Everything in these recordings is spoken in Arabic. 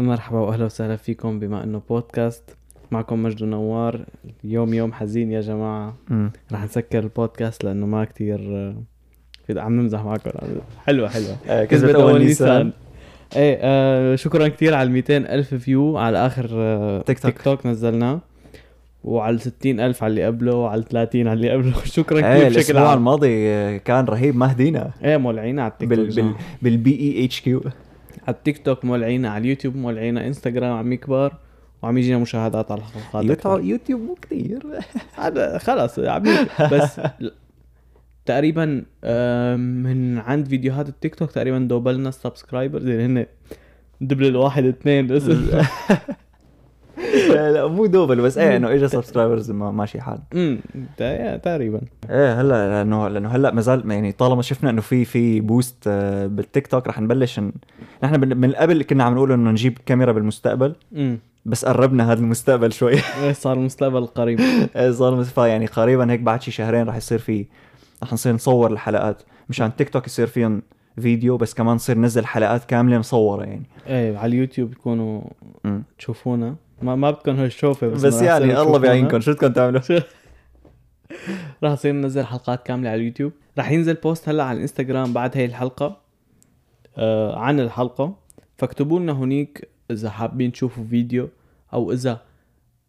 مرحبا وأهلا وسهلا فيكم بما إنه بودكاست. معكم مجد ونوار اليوم يوم حزين يا جماعة. مم. رح نسكر البودكاست لأنه ما كتير في عم نمزح معكم. حلوة حلوة. آه، كذبت أول نيسان. إيه آه شكرا كثير على ال 200 ألف view على آخر آه تيك توك. تيك توك نزلناه وعلى ال 60 ألف على اللي قبله وعلى ال 30 على اللي قبله. شكرا إيه كثير بشكل الأسبوع عام. الماضي آه، كان رهيب ما هدينا. إيه مولعين على التيك توك بال بال. بال PHQ. على التيك توك مولعين على اليوتيوب مولعين على انستغرام عم يكبر وعم يجينا مشاهدات على الحلقات أكثر. يوتيوب مو كثير. هذا خلص عم بس تقريبا من عند فيديوهات التيك توك تقريبا دوبلنا ال subscribers يعني هن double الواحد اثنين لا مو double بس إيه إنه اجى subscribers ماشي حال. امم تقريبا. إيه هلأ لأنه لأنه هلأ ما زال يعني طالما شفنا إنه في في boost آه، بالتيك توك رح نبلش ن... نحن من قبل كنا عم نقول إنه نجيب كاميرا بالمستقبل امم بس قربنا هذا المستقبل شوي. إيه، صار المستقبل القريب إيه، صار يعني قريبا هيك بعد شي شهرين رح يصير في رح نصير نصور الحلقات. مشان تيك توك يصير فيهم فيديو بس كمان نصير ننزل حلقات كاملة مصورة يعني. إيه على اليوتيوب تكونوا. تشوفونا. ما ما بدكم هالشوفه بس, بس يعني الله. بيعينكم شو بدكم تعملوا؟ راح نصير ننزل حلقات كاملة على اليوتيوب. راح ينزل post هلا على الإنستغرام بعد هاي الحلقة آه عن الحلقة. فاكتبوا لنا هنيك إذا حابين تشوفوا فيديو أو إذا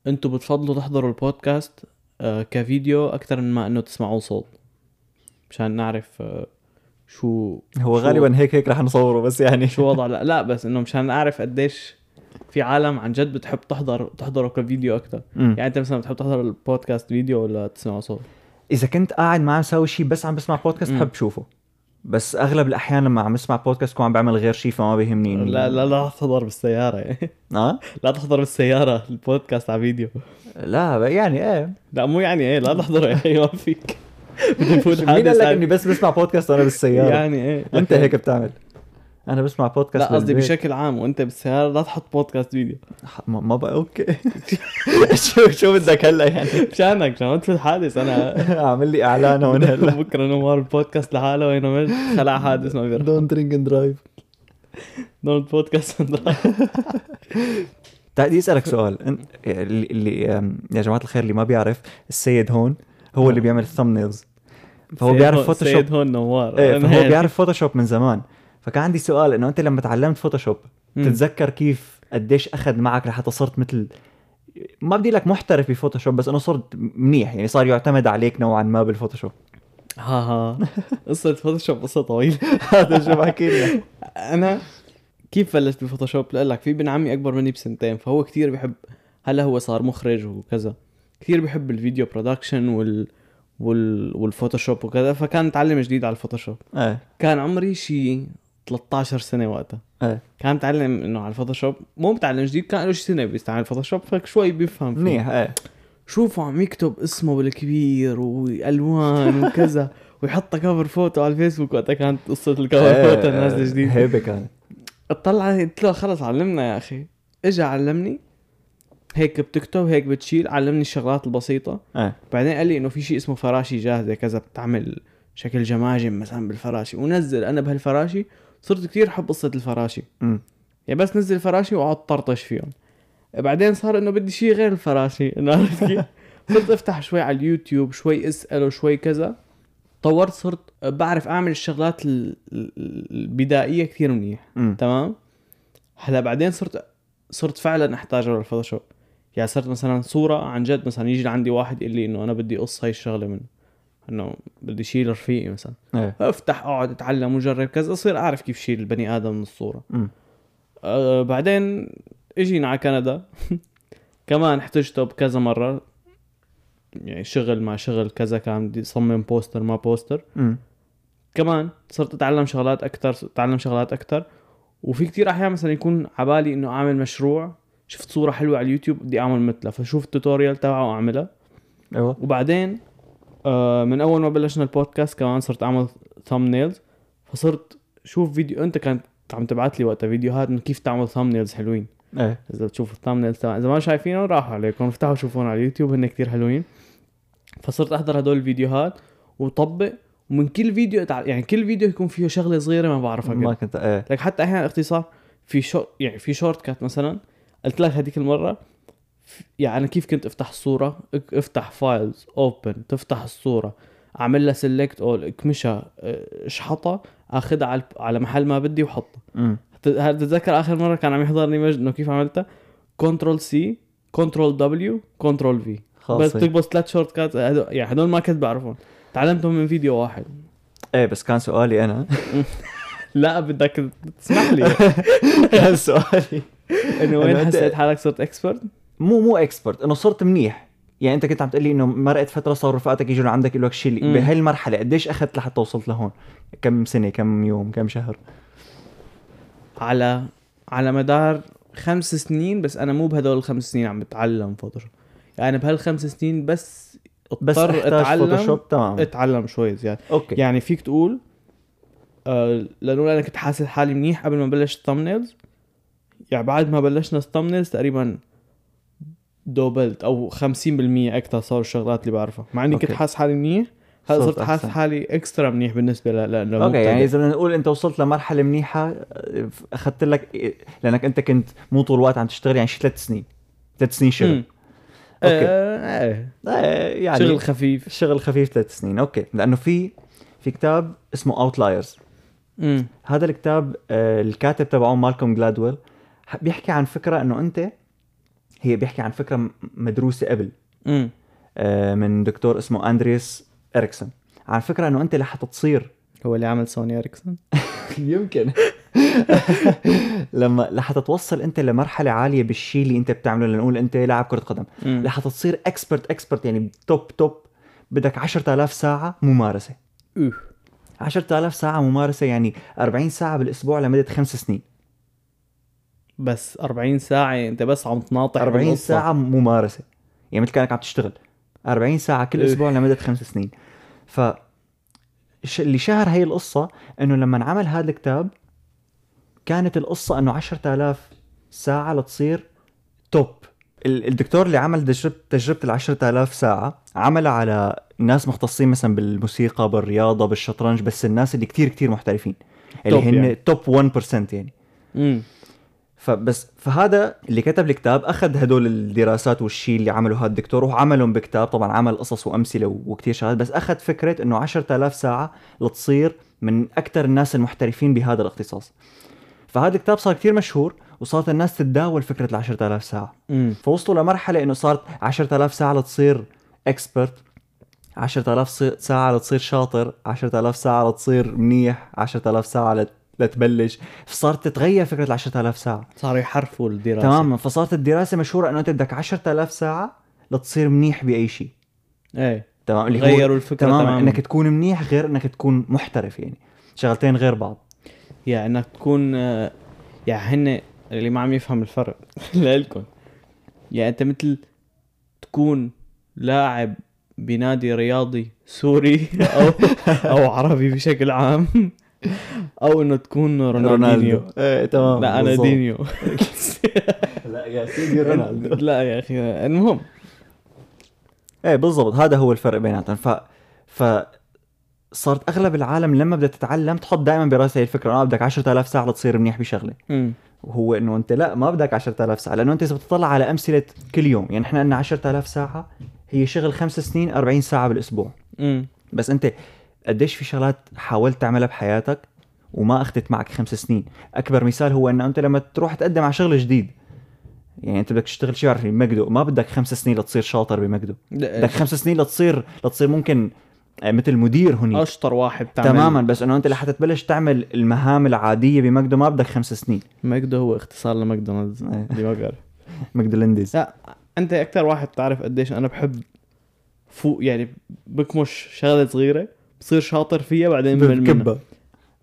أنتم بتفضلوا تحضروا البودكاست آه كفيديو أكثر من ما إنه تسمعوه صوت. مشان نعرف آه شو هو شو- غالبا هيك هيك رح نصوره بس يعني. شو وضع لا, لا بس إنه مشان نعرف قديش في عالم عن جد بتحب تحضر تحضره كفيديو أكثر. يعني أنت مثلا بتحب تحضر البودكاست فيديو ولا تسمعه صوت؟ إذا كنت قاعد ما عم سوي شيء بس عم بسمع بودكاست. بحب شوفه. بس أغلب الأحيان لما عم بسمع بودكاست بكون عم بعمل غير شيء فما بيهمني لا لا لا تحضر بالسيارة. يعني آه؟ لا تحضر بالسيارة البودكاست على فيديو. لا يعني إيه. لا مو يعني إيه لا تحضر. يا أخي ما فيك. مين قال لك إني بس بسمع بودكاست وأنا بالسيارة؟ يعني إيه. أنت هيك بتعمل. أنا بسمع بودكاست لا قصدي. بشكل عام وأنت بالسيارة لا تحط بودكاست فيديو ما, ما بقى okay. شو شو بدك هلأ يعني؟ مشانك عشان ما تفوت حادث أنا اعمل لي إعلان هون هلأ. بكرة نوار البودكاست لحاله وينه مش خلع حادث ما بيرحم. don't drink and drive don't podcast بدي أسألك سؤال. أنت- اللي, يا جماعة الخير اللي ما بيعرف السيد هون هو اللي بيعمل ال thumbnails فهو بيعرف فوتوشوب سيد هون نوار. إيه فهو. بيعرف فوتوشوب من زمان. فكان عندي سؤال إنه أنت لما تعلمت فوتوشوب. تتذكر كيف قديش أخذ معك لحتى صرت مثل ما بدي لك محترف بفوتوشوب بس إنه صرت منيح يعني صار يعتمد عليك نوعا ما بالفوتوشوب ها ها. قصة فوتوشوب قصة طويلة. هذا شو بحكي لك. أنا كيف بلشت بفوتوشوب لأقول لك في ابن عمي أكبر مني بسنتين فهو كتير بحب هلا هو صار مخرج وكذا. كثير بحب ال video production وال وال والفوتوشوب وكذا فكان متعلم جديد على الفوتوشوب إيه. كان عمري شي 13 سنة وقتها. إيه. كان متعلم إنه على الفوتوشوب مو متعلم جديد كان له شي سنة بيستعمل الفوتوشوب فشوي بيفهم فيه. منيح إيه. شوفوا عم يكتب اسمه بالكبير والوان وكذا ويحط cover photo على الفيسبوك وقتها كانت قصة ال cover photo نازلة جديد هيبة كانت. اطلع قلت له خلص علمنا يا أخي. اجى علمني هيك بتكتب هيك بتشيل علمني الشغلات البسيطة. إيه. بعدين قال لي إنه في شيء اسمه فراشي جاهزة كذا بتعمل شكل جماجم مثلا بالفراشي ونزل أنا بهالفراشي صرت كتير أحب قصة الفراشي. يعني بس نزل فراشي واقعد طرطش فيهم بعدين صار إنه بدي شيء غير الفراشي إنه عرفت كيف؟ صرت أفتح شوي على اليوتيوب شوي اساله شوي كذا طورت صرت بعرف أعمل الشغلات ال- ال- البدائية كثير منيح. تمام هلا بعدين صرت صرت فعلا احتاجه للفوتوشوب يعني صرت مثلا صورة عن جد مثلا يجي لعندي واحد يقول لي إنه أنا بدي قص هاي الشغلة منه إنه بدي شيل رفيقي مثلا. إيه. أفتح أقعد أتعلم وجرب كذا أصير أعرف كيف شيل البني آدم من الصورة. آه بعدين إجينا على كندا. كمان احتجته بكذا مرة. يعني شغل مع شغل كذا كان بدي أصمم poster ما poster. أمم. كمان صرت أتعلم شغلات أكثر أتعلم شغلات أكثر وفي كتير أحيان مثلا يكون عبالي إنه أعمل مشروع شفت صورة حلوة على اليوتيوب بدي أعمل مثلها. فشوف ال tutorial تبعه وأعملها. أيوه. وبعدين من أول ما بلشنا البودكاست كمان صرت أعمل thumbnails فصرت شوف فيديو أنت كانت عم تبعت لي وقتها فيديوهات إنه كيف تعمل thumbnails حلوين. إيه. إذا بتشوفوا ال thumbnails تبع إذا ما شايفينهم راحوا عليكم افتحوا شوفوهم على اليوتيوب هن كتير حلوين. فصرت أحضر هدول الفيديوهات وطبق ومن كل فيديو أتع... يعني كل فيديو يكون فيه شغلة صغيرة ما بعرفها ما كنت إيه. لك حتى أحيانا اختصار في شو يعني في shortcut مثلا قلت لك هذيك المرة يعني كيف كنت أفتح الصورة إك- أفتح files open تفتح الصورة أعمل لها select all اكمشها اشحطها أخذها على على محل ما بدي وحطها. امم ت- هل تتذكر آخر مرة كان عم يحضرني مجد إنه كيف عملتها؟ control C control W control V بس. تكبس ثلاث shortcut يعني هدول ما كنت بعرفهم. تعلمتهم من فيديو واحد. إيه بس كان سؤالي أنا. لا بدك تسمح لي. كان سؤالي. إنه وين حسيت حالك صرت expert؟ مو مو expert إنه صرت منيح. يعني أنت كنت عم تقول لي إنه مرقت فترة صار رفقاتك يجوا لعندك يقول لك شيل مم. بهي المرحله قديش أخذت لحتى وصلت لهون؟ كم سنة كم يوم كم شهر؟ على على مدار خمس سنين بس أنا مو بهدول الخمس سنين عم بتعلم فوتوشوب يعني بهالخمس سنين بس بس اضطر أحتاج اتعلم فوتوشوب تمام. أتعلم شوي زياده okay. يعني فيك تقول آه لأنه أنا كنت حاسس حالي منيح قبل ما بلش ال thumbnails يعني بعد ما بلشنا ال thumbnails تقريبا دوبلت أو 50% أكثر صار الشغلات اللي بعرفها. مع إني كنت. حاسس حالي منيح هلا صرت حاسس. حالي extra منيح بالنسبة ل- لأنه okay يعني. إذا بدنا نقول أنت وصلت لمرحلة منيحة أخذت لك لأنك أنت كنت مو طول الوقت عم تشتغل يعني شي ثلاث سنين. ثلاث سنين شغل. أوكي. آه آه، يعني شغل خفيف. شغل خفيف ثلاث سنين. okay. لأنه في في كتاب اسمه Outliers هذا الكتاب آه، الكاتب تبعه مالكوم جلادويل بيحكي عن فكرة إنه أنت هي بيحكي عن فكرة م- مدروسة قبل. امم آه، من دكتور اسمه أندريس إريكسون. عن فكرة إنه أنت لحتى تصير. هو اللي عمل Sony Ericsson؟ يمكن. لما لحتى توصل أنت لمرحلة عالية بالشيء اللي أنت بتعمله لنقول أنت لاعب كرة قدم. مم. لحتى تصير expert expert يعني top top بدك 10000 ساعة ممارسة. أوه. 10000 ساعة ممارسة يعني 40 ساعة بالأسبوع لمدة خمس سنين. بس 40 ساعة أنت بس عم تناطح 40 بالقصة. ساعة ممارسة. يعني مثل كأنك عم تشتغل. 40 ساعة كل إيه. أسبوع لمدة خمس سنين. ف اللي شهر هي القصة إنه لما انعمل هذا الكتاب كانت القصة إنه 10000 ساعة لتصير توب. ال- الدكتور اللي عمل تجربة تجربة ال 10000 ساعة عملها على ناس مختصين مثلا بالموسيقى بالرياضة بالشطرنج بس الناس اللي كتير كتير محترفين. اللي توب هن يعني. توب 1% يعني. امم فبس فهذا اللي كتب الكتاب أخذ هدول الدراسات والشيء اللي عمله هذا الدكتور وعملهم بكتاب طبعا عمل قصص وأمثلة و- وكتير شغلات بس أخذ فكرة إنه 10000 ساعة لتصير من أكثر الناس المحترفين بهذا الاختصاص. فهذا الكتاب صار كتير مشهور وصارت الناس تتداول فكرة ال 10000 ساعة. امم فوصلوا لمرحلة إنه صارت 10000 ساعة لتصير اكسبرت 10000 صي- ساعة لتصير شاطر 10000 ساعة لتصير منيح 10000 ساعة لت- لتبلش فصارت تتغير فكرة ال 10000 ساعة. صاروا يحرفوا الدراسة. تماما. فصارت الدراسة مشهورة إنه أنت بدك 10000 ساعة لتصير منيح بأي شيء. إيه. تمام. اللي هو غيروا الفكرة تماما. تماما. إنك تكون منيح غير إنك تكون محترف يعني. شغلتين غير بعض. يعني إنك تكون يعني هن اللي ما عم يفهم الفرق لإلكم يعني أنت مثل تكون لاعب بنادي رياضي سوري أو أو عربي بشكل عام. أو إنه تكون رونالدينيو. إيه تمام لا أنا. دينيو. لا يا سيدي رونالدو. لا يا أخي المهم. إيه بالضبط هذا هو الفرق بيناتهم. ف ف صارت أغلب العالم لما بدها تتعلم تحط دائما براسها الفكرة آه بدك 10000 ساعة لتصير منيح بشغله. وهو إنه أنت لا ما بدك 10000 ساعة لأنه أنت إذا بتطلع على أمثلة كل يوم يعني إحنا عندنا 10000 ساعة هي شغل خمس سنين 40 ساعة بالأسبوع. مم. بس أنت قديش في شغلات حاولت تعملها بحياتك وما أخذت معك خمس سنين؟ أكبر مثال هو إنه أنت لما تروح تقدم على شغل جديد يعني أنت بدك تشتغل شيء بعرف مجدو ما بدك خمس سنين لتصير شاطر بمجدو بدك خمس سنين لتصير لتصير ممكن آه، مثل مدير هنيك أشطر واحد تعمل. تماما بس إنه أنت لحتى تبلش تعمل المهام العادية بمجدو ما بدك خمس سنين. ماكدو هو اختصار لماكدونالدز إيه. اللي ما بعرف مجدو لندز لا أنت أكثر واحد بتعرف قديش أنا بحب فوق يعني بكمش شغلة صغيرة. بصير شاطر فيها بعدين بمل منها بكبة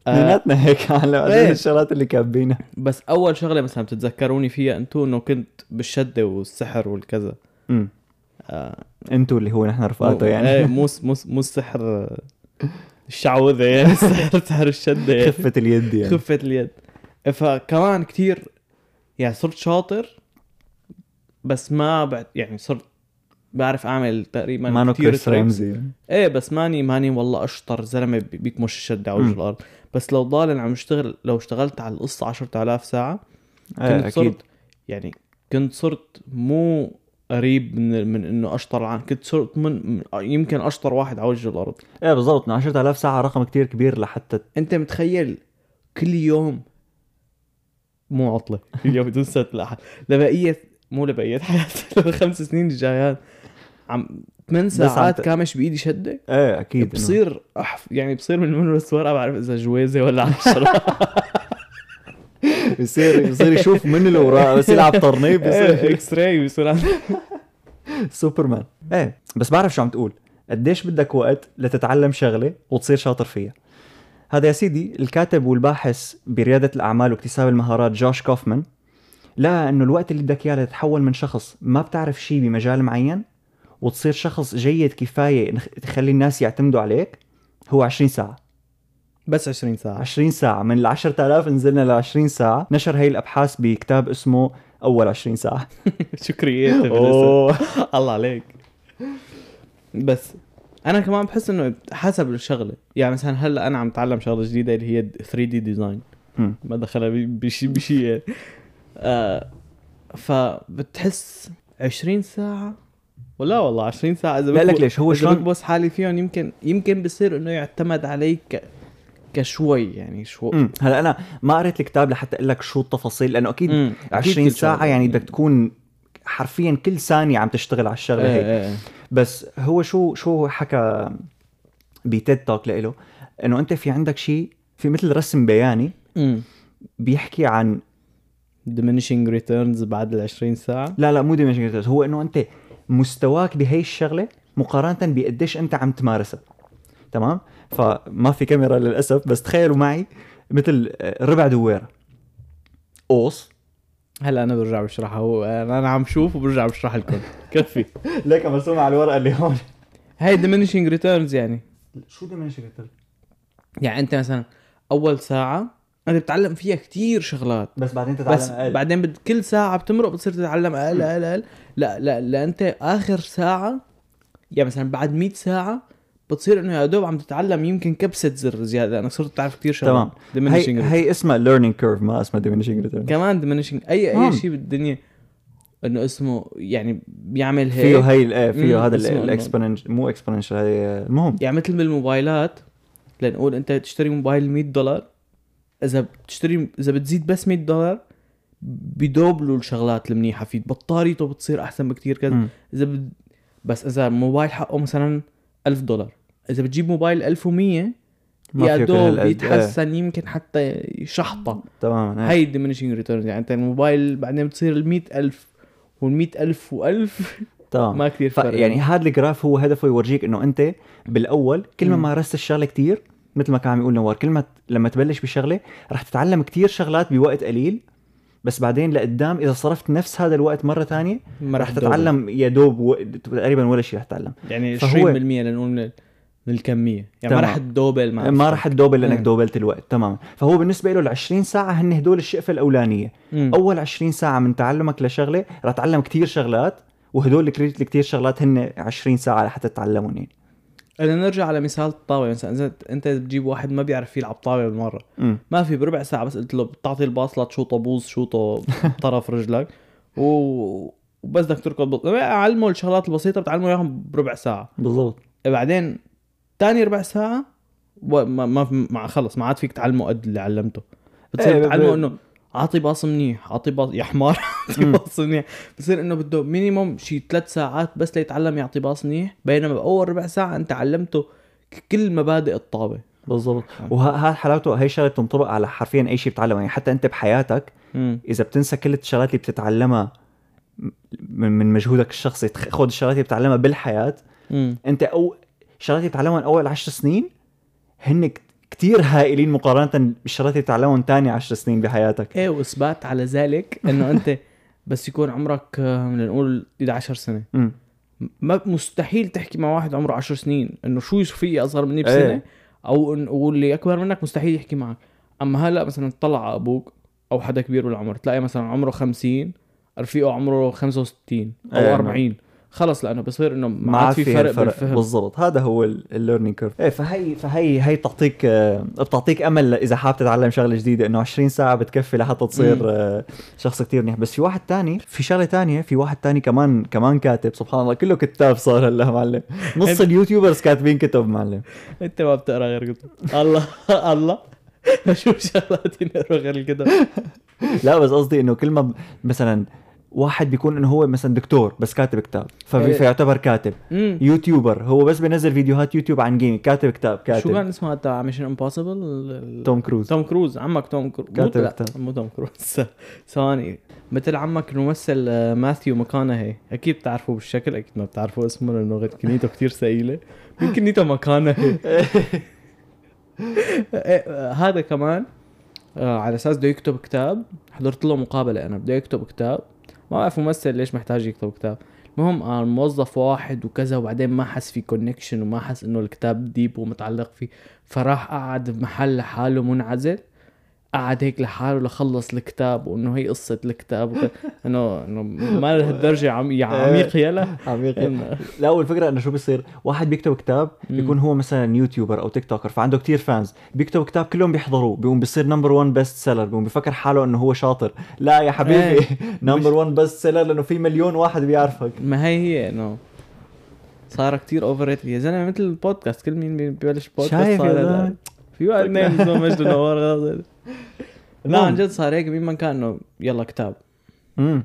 آه. اثنيناتنا هيك هلا إيه. هذول الشغلات اللي كابينها بس أول شغلة مثلا بتتذكروني فيها أنتو إنه كنت بالشدة والسحر والكذا. امم آه. أنتوا اللي هو نحن رفقاته إيه يعني مو مو مو السحر الشعوذة يعني. السحر سحر الشدة يعني. خفة اليد يعني. خفة اليد. فكمان كتير يعني صرت شاطر بس ما بعد يعني صرت بعرف أعمل تقريبا مانو كريس رامزي إيه بس ماني ماني والله أشطر. زلمة بي- بيكمش الشد على وجه. الأرض. بس لو ضالن عم اشتغل لو اشتغلت على القصة 10000 ساعة إيه كنت أكيد. صرت يعني كنت صرت مو قريب من من إنه أشطر عن كنت صرت من يمكن أشطر واحد على وجه الأرض. إيه بالضبط. 10000 ساعة رقم كتير كبير لحتى أنت متخيل كل يوم مو عطلة. كل يوم بدون سبت الاحد لبقيه مو لبقية حياتي للخمس سنين الجايات عم ثمان ساعات كامش بإيدي شدة؟ إيه أكيد إنه- بصير أحف يعني بصير من بس ورقه بعرف إذا جوازة ولا عشرة بصير بصير يشوف من اللي وراه بس يلعب طرنيب بصير x-ray بصير سوبرمان. إيه بس بعرف شو عم تقول. قديش بدك وقت لتتعلم شغلة وتصير شاطر فيها. هذا يا سيدي الكاتب والباحث بريادة الأعمال واكتساب المهارات جوش كوفمان. لقى إنه الوقت اللي بدك إياه لتتحول من شخص ما بتعرف شيء بمجال معين وتصير شخص جيد كفاية تخلي الناس يعتمدوا عليك هو 20 ساعة. بس 20 ساعة. 20 ساعة. من ال 10000 نزلنا ل 20 ساعة نشر هي الأبحاث بكتاب اسمه أول 20 ساعة. شو creative أوه. الله عليك. بس أنا كمان بحس إنه حسب الشغلة. يعني مثلا هلأ أنا عم اتعلم شغلة جديدة اللي هي 3D design. ما دخلها بشيء بشيء يعني. آه فبتحس 20 ساعة ولا والله 20 ساعة إذا لا لك ليش هو شلون بكبس حالي فيهم يمكن يمكن بصير إنه يعتمد علي ك... كشوي يعني شو مم. هلا أنا ما قريت الكتاب لحتى أقول لك شو التفاصيل لأنه أكيد مم. أكيد 20 كل ساعة شغلة. يعني بدك تكون حرفيا كل ثانية عم تشتغل على الشغلة إيه هي إيه بس هو شو شو حكى بتيد توك له إنه أنت في عندك شيء في مثل رسم بياني امم بيحكي عن diminishing returns بعد ال 20 ساعة لا لا مو ديمنشن هو إنه أنت مستواك بهي الشغلة مقارنة بقديش أنت عم تمارسها. تمام؟ فما في كاميرا للأسف بس تخيلوا معي مثل آه، ربع دويرة. قوس. هلا أنا برجع بشرحها هو أنا عم شوف وبرجع بشرح لكم. كفي. ليك مرسوم على الورقة اللي هون. هاي diminishing returns يعني. شو diminishing يعني أنت مثلا أول ساعة انت بتتعلم فيها كتير شغلات. بس بعدين تتعلم بس أقل. بعدين بد كل ساعة بتمرق بتصير تتعلم أقل أقل أقل. لا لا لا أنت آخر ساعة يعني مثلا بعد 100 ساعة بتصير إنه يا دوب عم تتعلم يمكن كبسة زر زيادة. لانك صرت تعرف كثير شغلات. تمام. Diminishing هي. هي اسمها learning curve ما اسمها diminishing return كمان diminishing أي مم. اي شيء بالدنيا إنه اسمه يعني بيعمل هيك. فيه هي مم، فيه هذا ال exponential مو exponential هي المهم. يعني مثل بالموبايلات لنقول أنت تشتري موبايل 100 دولار إذا بتشتري إذا بتزيد بس 100 دولار بدوبلوا الشغلات المنيحة فيه بطاريته بتصير أحسن بكتير كذا. إذا بد... بس إذا موبايل حقه مثلا 1000 دولار. إذا بتجيب موبايل 1100 ما يا دوب. يتحسن يمكن حتى شحطه تماما هاي diminishing returns. يعني أنت الموبايل بعدين بتصير ال 100000 وال 100000 و1000 تمام. ما كثير فرق. يعني هذا ال graph هو هدفه يورجيك إنه أنت بالأول كل ما. مارست الشغلة كتير مثل ما كان عم يقول نوار كل ما لما تبلش بشغلة رح تتعلم كتير شغلات بوقت قليل بس بعدين لقدام إذا صرفت نفس هذا الوقت مرة ثانية ما رح. تتعلم يا دوب و... تقريبا ولا شيء رح تتعلم يعني 20% فهو- لنقول من من الكمية يعني ما. رح تدوبل مع ما. رح تدوبل لأنك مم. دوبلت الوقت تمام فهو بالنسبة له ال 20 ساعة هن هدول الشقفة الأولانية مم. أول 20 ساعة من تعلمك لشغلة رح تتعلم كتير شغلات وهدول الكريت كتير شغلات هن 20 ساعة لحتى تتعلمهم يعني بدنا نرجع على مثال الطاوله. مثلا إذا انت بتجيب واحد ما بيعرف يلعب طاوله بالمرة ما في بربع ساعة بس قلت له بتعطي الباصله تشوطه بوز شوطه طرف رجلك. و... وبس بدك تركض بط... علمه الشغلات البسيطة بتعلمه إياهم بربع ساعة. بالضبط. بعدين تاني ربع ساعة. ما ما ما خلص ما عاد فيك تعلمه قد اللي علمته. بتصير ب- تعلمه إنه اعطي باص منيح اعطي باص يا حمار اعطي. باص منيح. بصير إنه بده مينيموم شي ثلاث ساعات بس ليتعلم يعطي باص منيح بينما بأول ربع ساعة أنت علمته كل مبادئ الطابة. بالضبط. وهذا حلاوته هي شغله تنطبق على حرفيا أي شيء بتتعلمه يعني حتى أنت بحياتك إذا بتنسى كل الشغلات اللي بتتعلمها من من مجهودك الشخصي خذ الشغلات اللي بتتعلمها بالحياة. أنت أو شغلات اللي بتتعلمها من أول 10 سنين هن كتير هائلين مقارنة بالشغلات اللي بتتعلمهم ثاني 10 سنين بحياتك. إيه وإثبات على ذلك إنه أنت بس يكون عمرك آه، بدنا نقول 11 سنة. ما مستحيل تحكي مع واحد عمره 10 سنين إنه شو في أصغر مني بسنة إيه. أو واللي أكبر منك مستحيل يحكي معك. أما هلأ مثلا تطلع على أبوك أو حدا كبير بالعمر تلاقي مثلا عمره 50 رفيقه عمره 65 أو إيه، 40 خلص لأنه بصير إنه ما عاد في فرق, بالفهم. بالضبط. هذا هو ال learning curve إيه فهي فهي هي بتعطيك آه، بتعطيك أمل إذا حابب تتعلم شغلة جديدة إنه 20 ساعة بتكفي لحتى تصير مم. آه، شخص كتير منيح بس في واحد تاني في شغلة تانية في واحد تاني كمان كمان كاتب. سبحان الله كله كتاب صار هلا معلم. نص ال YouTubers كاتبين كتب معلم. أنت ما بتقرأ غير كتب. الله الله. بشوف شغلات غير الكتب. لا بس قصدي إنه كل ما مثلا واحد بيكون إنه هو مثلا دكتور بس كاتب كتاب إيه. فيعتبر كاتب. امم YouTuber هو بس بينزل فيديوهات يوتيوب عن gaming كاتب كتاب شو كان كاتب اسمه تاع Mission Impossible توم كروز. توم كروز عمك توم كروز كاتب كتاب. مو توم كروز. ثواني مثل عمك الممثل آه، ماثيو ماكونهي. أكيد بتعرفوه بالشكل أكيد ما بتعرفوا اسمه لأنه كنيته كتير ثقيلة. كنيته ماكونهي. إيه، آه، هذا كمان آه، على أساس بده يكتب كتاب حضرت له مقابلة أنا بده يكتب كتاب. ما بعرف ممثل ليش محتاج يكتب كتاب. المهم آه موظف واحد وكذا وبعدين ما حس في connection وما حس إنه الكتاب deep ومتعلق فيه. فراح قعد بمحل لحاله منعزل. قعد هيك لحاله لخلص الكتاب وإنه هي قصة الكتاب إنه إنه ما لهالدرجه عم يا عميق يلا. عميق لا والفكرة إنه شو بيصير؟ واحد بيكتب كتاب. بيكون هو مثلا YouTuber أو TikToker فعنده كتير fans بيكتب كتاب كلهم بيحضروه بيقوم بيصير number 1 best seller بيقوم بيفكر حاله إنه هو شاطر. لا يا حبيبي إيه. number 1 best seller لأنه في مليون واحد بيعرفك. ما هي هي إنه صار كتير over rated يا زلمة مثل البودكاست كل مين ببلش بودكاست شايف صار؟ في واحد اسمه مجد نوار لا. عن جد صار هيك مين ما كان إنه يلا كتاب. امم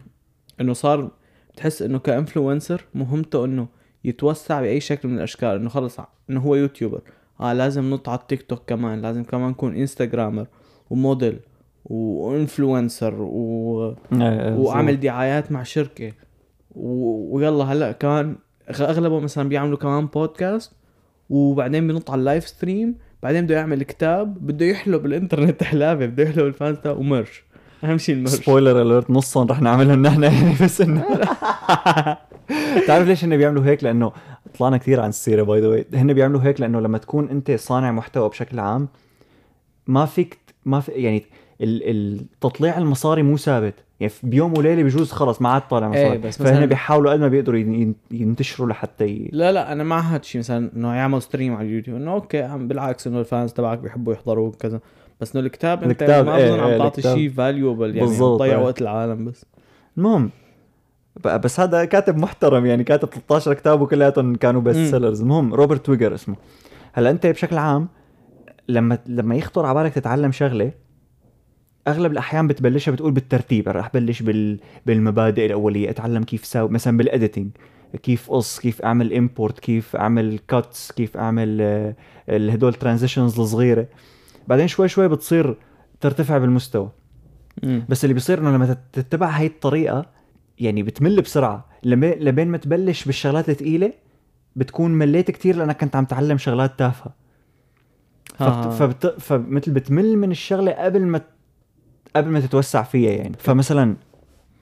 إنه صار بتحس إنه ك influencer مهمته إنه يتوسع بأي شكل من الأشكال إنه خلص إنه هو YouTuber. آه لازم نط على التيك توك كمان لازم كمان نكون Instagrammer وموديل و influencer و... وأعمل دعايات مع شركة. و... ويلا هلأ كمان أغلبهم مثلا بيعملوا كمان بودكاست وبعدين بينط على ال live stream بعدين بده يعمل كتاب بده يحلب الإنترنت حلابة بده يحلب ال fans تاعه و merch أهم شيء ال merch spoiler alert نصهم رح نعملهم نحن. يعني بس انه تعرف ليش هن بيعملوا هيك؟ لأنه طلعنا كثير عن السيرة by the هن بيعملوا هيك لأنه لما تكون أنت صانع محتوى بشكل عام ما فيك ما في يعني ال- التطليع المصاري مو ثابت يعني في- بيوم وليلة بجوز خلص ما عاد طالع مصاري إيه، بس فهن مثلاً- بيحاولوا قد ما بيقدروا ين- ين- ينتشروا لحتى ي... لا لا أنا مع هاد الشيء مثلا إنه يعمل stream على اليوتيوب إنه okay عم بالعكس إنه ال fans تبعك بيحبوا يحضروا كذا بس إنه الكتاب أنت الكتاب، ما إيه، بظن عم إيه، تعطي. شيء valuable يعني بالضبط، تضيع إيه. وقت العالم بس المهم بس هذا كاتب محترم يعني كاتب 13 كتاب وكلياتهم كانوا best. sellers المهم روبرت تويجر اسمه هلأ أنت بشكل عام لما لما يخطر على بالك تتعلم شغلة أغلب الأحيان بتبلشها بتقول بالترتيب رح بلش بال... بالمبادئ الأولية أتعلم كيف ساوي مثلا بال editing كيف قص كيف أعمل import كيف أعمل cuts كيف أعمل آه، هدول transitions الصغيرة. بعدين شوي شوي بتصير ترتفع بالمستوى. مم. بس اللي بيصير إنه لما تت- تتبع هاي الطريقة يعني بتمل بسرعة. لما لبين ما تبلش بالشغلات الثقيلة بتكون مليت كتير لأنك كنت عم تعلم شغلات تافهة. ها. فبت... فمثل بتمل من الشغلة قبل ما قبل ما تتوسع فيها يعني فمثلا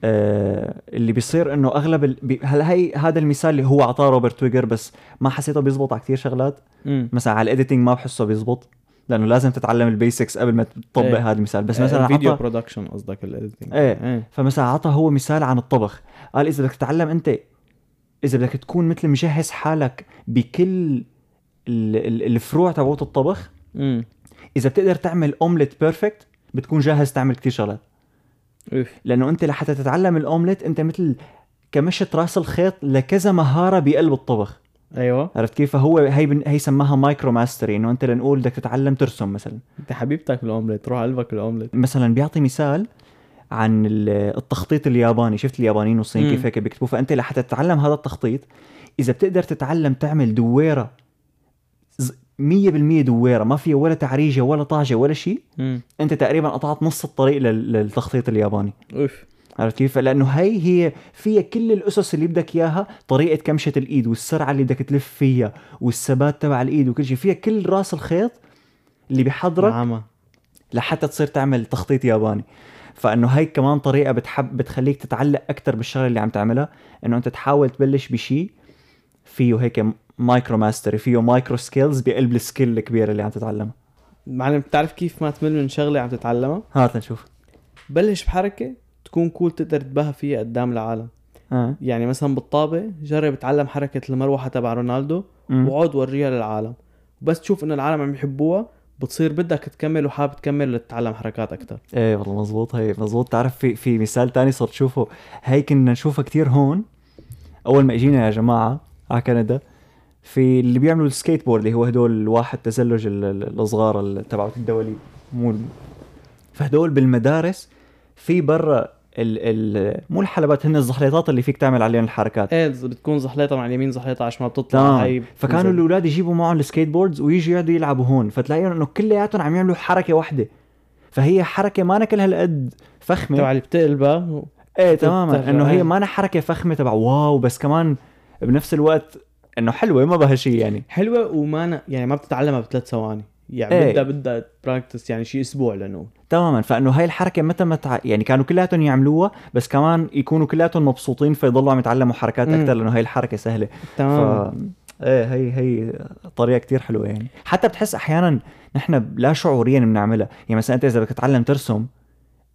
آه اللي بيصير إنه أغلب ال... بي... هلا هي هذا المثال اللي هو اعطاه روبرت تويجر بس ما حسيته بيزبط على كثير شغلات مم. مثلا على ال editing ما بحسه بيزبط لأنه لازم تتعلم ال basics قبل ما تطبق إيه. هذا المثال بس آه، مثلا فيديو عطى production قصدك ال editing إيه. فمثلا عطى هو مثال عن الطبخ قال إذا بدك تتعلم أنت إذا بدك تكون مثل مجهز حالك بكل ال- ال- الفروع تبعوت الطبخ إذا بتقدر تعمل omelette perfect بتكون جاهز تعمل كتير شغلات. اوف لأنه أنت لحتى تتعلم الاومليت أنت مثل كمشت رأس الخيط لكذا مهارة بقلب الطبخ. أيوه. عرفت كيف؟ فهو هي بن- هي سماها micro mastery إنه أنت لنقول بدك تتعلم ترسم مثلا. أنت حبيبتك بالاومليت روح قلبك الاومليت مثلا بيعطي مثال عن ال- التخطيط الياباني. شفت اليابانيين والصينيين مم. كيف هيك بيكتبوا فأنت لحتى تتعلم هذا التخطيط إذا بتقدر تتعلم تعمل دويرة ز- 100% دويرة. ما فيها ولا تعريجة ولا طاجة ولا شيء أنت تقريبا قطعت نص الطريق لل- للتخطيط الياباني. أوف. عرفت كيف؟ لأنه هي هي فيها كل الأسس اللي بدك إياها، طريقة كمشة الإيد والسرعة اللي بدك تلف فيها والثبات تبع الإيد وكل شيء، فيها كل رأس الخيط اللي بيحضرك نعم لحتى تصير تعمل تخطيط ياباني. فأنه هي كمان طريقة بتحب بتخليك تتعلق أكثر بالشغله اللي عم تعملها. إنه أنت تحاول تبلش بشيء فيه هيك micro mastery فيه micro skills بقلب ال skill الكبيره اللي عم تتعلمها معلم بتعرف كيف ما تمل من شغلة عم تتعلمها؟ هات نشوف. بلش بحركة تكون cool تقدر تباهى فيها قدام العالم. آه يعني مثلا بالطابة جرب تعلم حركة المروحة تبع رونالدو. وعود وريها للعالم. بس تشوف إنه العالم عم يحبوها بتصير بدك تكمل وحابب تكمل لتتعلم حركات أكثر إيه والله مزبوط هي مزبوط. تعرف في في مثال تاني صرت شوفه. هي كنا نشوفها كتير هون أول ما إجينا يا جماعة على كندا. في اللي بيعملوا السكيت بورد اللي هو هدول الواحد تزلج ال- ال- الصغار ال- تبعت الدولي. مو فهدول بالمدارس في برا ال ال مو الحلبات هن الزحليطات اللي فيك تعمل عليهم الحركات. إيه بتكون زحليطة مع اليمين زحليطة على الشمال بتطلع تمام. هي فكانوا. الأولاد يجيبوا معهم ال skateboards ويجوا يقعدوا يلعبوا هون. فتلاقيهم إنه كلياتهم عم يعملوا حركة واحدة فهي حركة ما كل هالقد فخمة. تبع اللي بتقلبها. إيه تماما. إنه هي إيه. ما حركة فخمة تبع wow بس كمان بنفس الوقت إنه حلوة ما بها شيء يعني حلوة وما. يعني ما بتتعلمها بثلاث ثواني يعني إيه. بدها بدها practice يعني شيء أسبوع لأنه تماما فإنه هاي الحركة متى ما. يعني كانوا كلياتهم يعملوها بس كمان يكونوا كلياتهم مبسوطين فيضلوا عم يتعلموا حركات. أكثر لأنه هاي الحركة سهلة ف تمام إيه هي هي طريقة كتير حلوة يعني حتى بتحس أحيانا نحن لا شعوريا بنعملها يعني مثلا أنت إذا بدك تتعلم ترسم